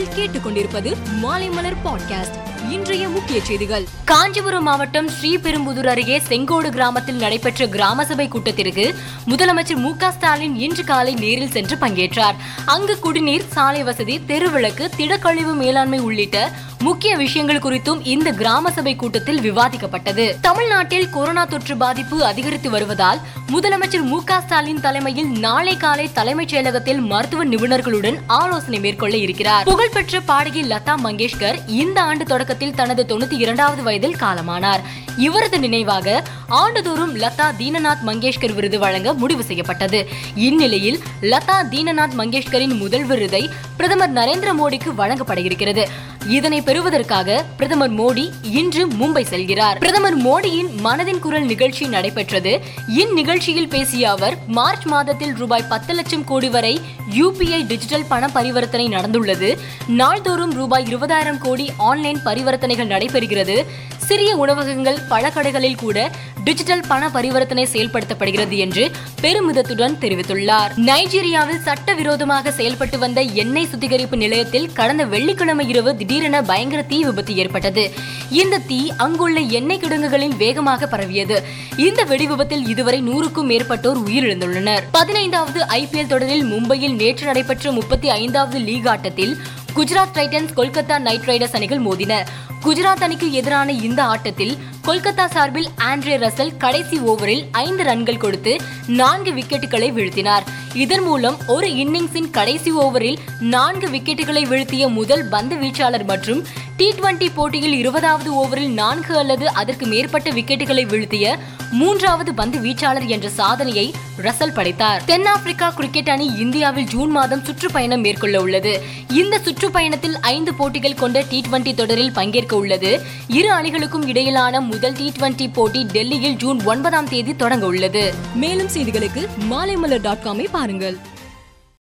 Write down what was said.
நீங்கள் கேட்டுக்கொண்டிருப்பது மாலைமலர் பாட்காஸ்ட் இன்றைய முக்கிய செய்திகள். காஞ்சிபுரம் மாவட்டம் ஸ்ரீபெரும்புதூர் அருகே செங்கோடு கிராமத்தில் நடைபெற்ற கிராம சபை கூட்டத்திற்கு முதலமைச்சர் மு ஸ்டாலின் இன்று காலை நேரில் சென்று பங்கேற்றார். அங்கு குடிநீர் சாலை வசதி தெருவிளக்கு திடக்கழிவு மேலாண்மை உள்ளிட்ட முக்கிய விஷயங்கள் குறித்தும் இந்த கிராம சபை கூட்டத்தில் விவாதிக்கப்பட்டது. தமிழ்நாட்டில் கொரோனா தொற்று பாதிப்பு அதிகரித்து வருவதால் முதலமைச்சர் மு க ஸ்டாலின் தலைமையில் நாளை காலை தலைமைச் செயலகத்தில் மருத்துவ நிபுணர்களுடன் ஆலோசனை மேற்கொள்ள இருக்கிறார். புகழ்பெற்ற பாடகி லதா மங்கேஷ்கர் இந்த ஆண்டு தொடக்கத்தில் தனது தொண்ணூத்தி இரண்டாவது வயதில் காலமானார். இவரது நினைவாக ஆண்டுதோறும் லதா தீனநாத் மங்கேஷ்கர் விருது வழங்க முடிவு செய்யப்பட்டது. இந்நிலையில் லதா தீனநாத் மங்கேஷ்கரின் முதல் விருதை பிரதமர் நரேந்திர மோடிக்கு வழங்கப்பட இருக்கிறது. இதனை பெறுவதற்காக பிரதமர் மோடி இன்று மும்பை செல்கிறார். பிரதமர் மோடியின் மனதின் குரல் நிகழ்ச்சி நடைபெற்றது. இந்நிகழ்ச்சியில் பேசிய அவர் மார்ச் மாதத்தில் ரூபாய் பத்து லட்சம் கோடி வரை யூபிஐ டிஜிட்டல் பண பரிவர்த்தனை நடந்துள்ளது. நாள்தோறும் ரூபாய் இருபதாயிரம் கோடி ஆன்லைன் பரிவர்த்தனைகள் நடைபெறுகிறது. சிறிய உணவகங்கள் பழக்கடைகளில் கூட டிஜிட்டல் பண பரிவர்த்தனை செயல்படுத்தப்படுகிறது என்று பெருமிதத்துடன் தெரிவித்துள்ளார். நைஜீரியாவில் சட்டவிரோதமாக செயல்பட்டு வந்த எண்ணெய் சுத்திகரிப்பு நிலையத்தில் கடந்த வெள்ளிக்கிழமை இரவு திடீரென பயங்கர தீ விபத்து ஏற்பட்டது. இந்த தீ அங்குள்ள எண்ணெய் கிடங்குகளில் வேகமாக பரவியது. இந்த வெடி விபத்தில் இதுவரை நூறுக்கும் மேற்பட்டோர் உயிரிழந்துள்ளனர். பதினைந்தாவது ஐபிஎல் தொடரில் மும்பையில் நேற்று நடைபெற்ற முப்பத்தி ஐந்தாவது லீக் ஆட்டத்தில் Gujarat Titans Kolkata Knight Riders அணிகள் மோதின. குஜராத் அணிக்கு எதிரான இந்த ஆட்டத்தில் கொல்கத்தா சார்பில் ஆண்ட்ரே ரசல் கடைசி ஓவரில் ஐந்து ரன்கள் கொடுத்து நான்கு விக்கெட்டுகளை வீழ்த்தினார். இதன் மூலம் ஒரு இன்னிங்ஸின் கடைசி ஓவரில் நான்கு விக்கெட்டுகளை வீழ்த்திய முதல் பந்து வீச்சாளர் மற்றும் டி டுவெண்டி போட்டியில் இருபதாவது ஓவரில் நான்கு அல்லது அதற்கு மேற்பட்ட விக்கெட்டுகளை வீழ்த்திய மூன்றாவது பந்து வீச்சாளர் என்ற சாதனையை ரசல் படைத்தார். தென்னாப்பிரிக்கா கிரிக்கெட் அணி இந்தியாவில் ஜூன் மாதம் சுற்றுப்பயணம் மேற்கொள்ள உள்ளது. இந்த சுற்றுப்பயணத்தில் ஐந்து போட்டிகள் கொண்ட டி டுவெண்டி தொடரில் பங்கேற்க உள்ளது. இரு அணிகளுக்கும் இடையிலான முதல் டி டுவெண்டி போட்டி டெல்லியில் ஜூன் ஒன்பதாம் தேதி தொடங்க உள்ளது. மேலும் செய்திகளுக்கு மாலைமலர் டாட் காமை பாருங்கள்.